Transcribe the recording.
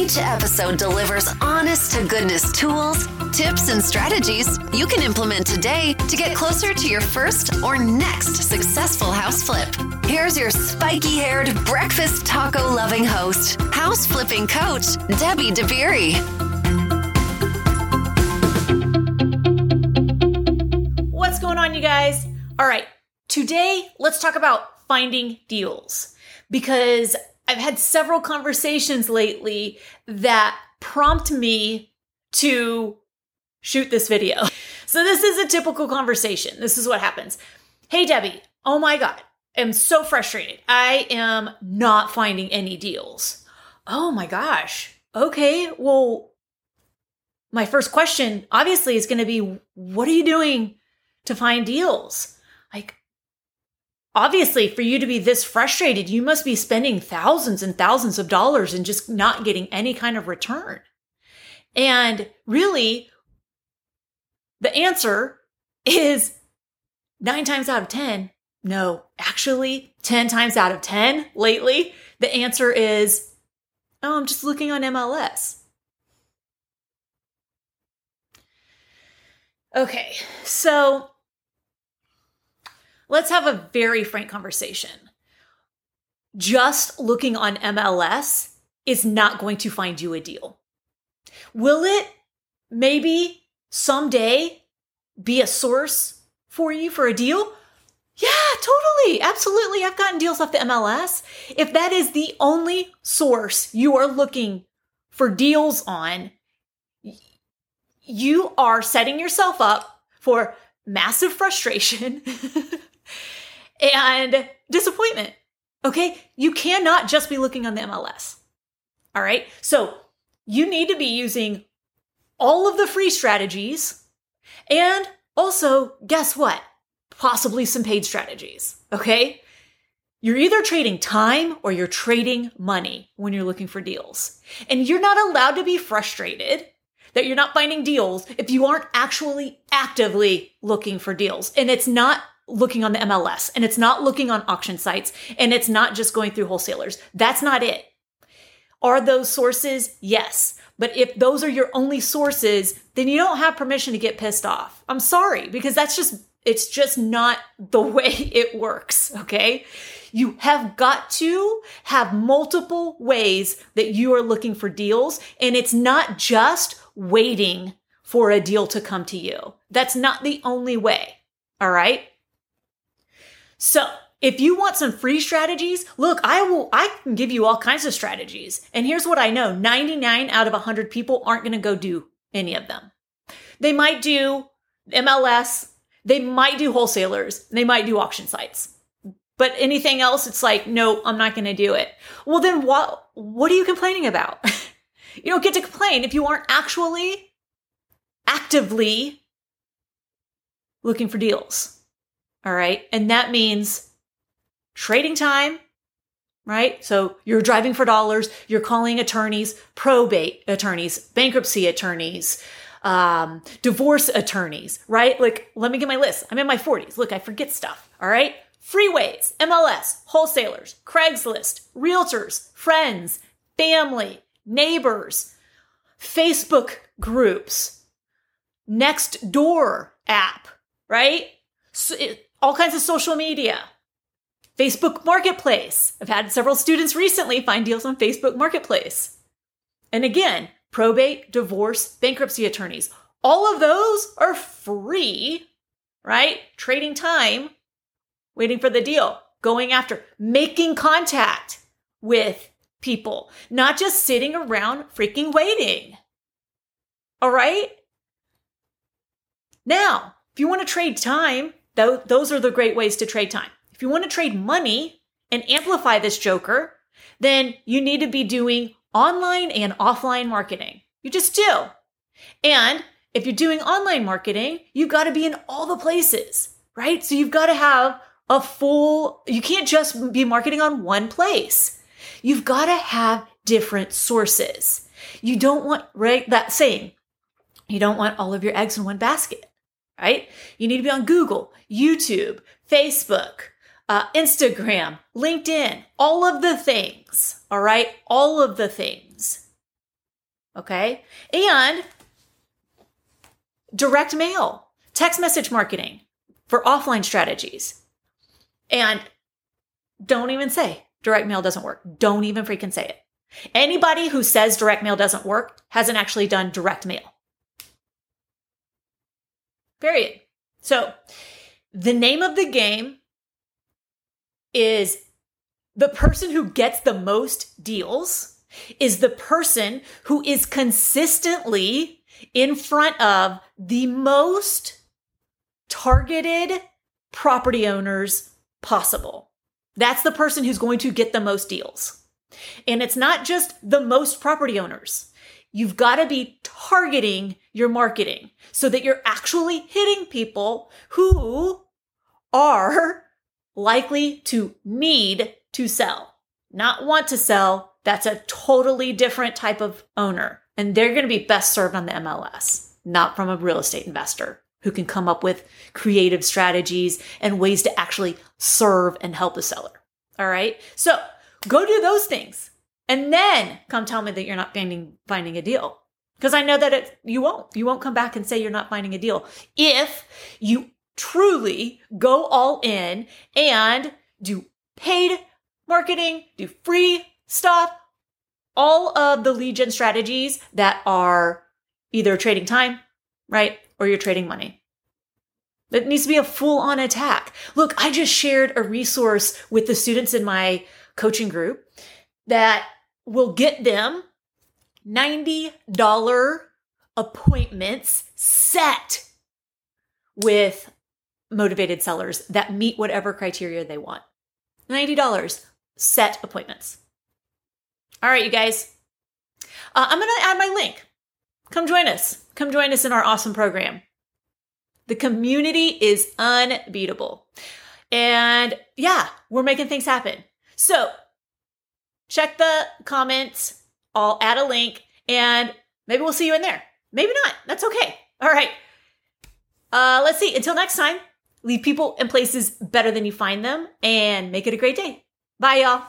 Each episode delivers honest to goodness tools, tips, and strategies you can implement today to get closer to your first or next successful house flip. Here's your spiky haired, breakfast taco loving host, house flipping coach, Debbie DeBerry. What's going on, you guys? All right, today let's talk about finding deals because I've had several conversations lately that prompt me to shoot this video. So, this is a typical conversation. This is what happens. Hey, Debbie, oh my God, I'm so frustrated. I am not finding any deals. Oh my gosh. Okay, well, my first question obviously is going to be what are you doing to find deals? Obviously, for you to be this frustrated, you must be spending thousands and thousands of dollars and just not getting any kind of return. And really, the answer is nine times out of 10. No, actually, 10 times out of 10 lately, the answer is, oh, I'm just looking on MLS. Okay, so let's have a very frank conversation. Just looking on MLS is not going to find you a deal. Will it maybe someday be a source for you for a deal? Yeah, totally. Absolutely. I've gotten deals off the MLS. If that is the only source you are looking for deals on, you are setting yourself up for massive frustration and disappointment. Okay. You cannot just be looking on the MLS. All right. So you need to be using all of the free strategies and also, guess what? Possibly some paid strategies. Okay. You're either trading time or you're trading money when you're looking for deals. And you're not allowed to be frustrated that you're not finding deals if you aren't actually actively looking for deals. And it's not looking on the MLS and it's not looking on auction sites and it's not just going through wholesalers. That's not it. Are those sources? Yes. But if those are your only sources, then you don't have permission to get pissed off. I'm sorry, because that's just, it's just not the way it works. Okay. You have got to have multiple ways that you are looking for deals. And it's not just waiting for a deal to come to you. That's not the only way. All right. So if you want some free strategies, look, I will, I can give you all kinds of strategies. And here's what I know 99 out of 100 people aren't going to go do any of them. They might do MLS, they might do wholesalers, they might do auction sites. But anything else, it's like, no, I'm not going to do it. Well, then what, what are you complaining about? you don't get to complain if you aren't actually actively looking for deals. All right. And that means trading time, right? So you're driving for dollars, you're calling attorneys, probate attorneys, bankruptcy attorneys, um, divorce attorneys, right? Like, let me get my list. I'm in my 40s. Look, I forget stuff. All right. Freeways, MLS, wholesalers, Craigslist, realtors, friends, family, neighbors, Facebook groups, Nextdoor app, right? So it, all kinds of social media, Facebook Marketplace. I've had several students recently find deals on Facebook Marketplace. And again, probate, divorce, bankruptcy attorneys. All of those are free, right? Trading time, waiting for the deal, going after, making contact with people, not just sitting around freaking waiting. All right? Now, if you want to trade time, those are the great ways to trade time. If you want to trade money and amplify this joker, then you need to be doing online and offline marketing. You just do. And if you're doing online marketing, you've got to be in all the places, right? So you've got to have a full, you can't just be marketing on one place. You've got to have different sources. You don't want, right? That saying, you don't want all of your eggs in one basket, right? You need to be on Google, YouTube, Facebook, uh, Instagram, LinkedIn, all of the things, all right? All of the things. Okay. And direct mail, text message marketing for offline strategies. And don't even say direct mail doesn't work. Don't even freaking say it. Anybody who says direct mail doesn't work hasn't actually done direct mail. Period. So, the name of the game is the person who gets the most deals is the person who is consistently in front of the most targeted property owners possible. That's the person who's going to get the most deals. And it's not just the most property owners. You've got to be targeting your marketing so that you're actually hitting people who are likely to need to sell, not want to sell. That's a totally different type of owner. And they're going to be best served on the MLS, not from a real estate investor who can come up with creative strategies and ways to actually serve and help the seller. All right. So go do those things and then come tell me that you're not finding, finding a deal. Because I know that it, you won't. You won't come back and say you're not finding a deal if you truly go all in and do paid marketing, do free stuff, all of the lead gen strategies that are either trading time, right? Or you're trading money. It needs to be a full on attack. Look, I just shared a resource with the students in my coaching group that will get them $90 appointments set with motivated sellers that meet whatever criteria they want. $90 set appointments. All right, you guys. Uh, I'm going to add my link. Come join us. Come join us in our awesome program. The community is unbeatable. And yeah, we're making things happen. So check the comments. I'll add a link and maybe we'll see you in there. Maybe not. That's okay. All right. Uh, let's see. Until next time, leave people and places better than you find them and make it a great day. Bye, y'all.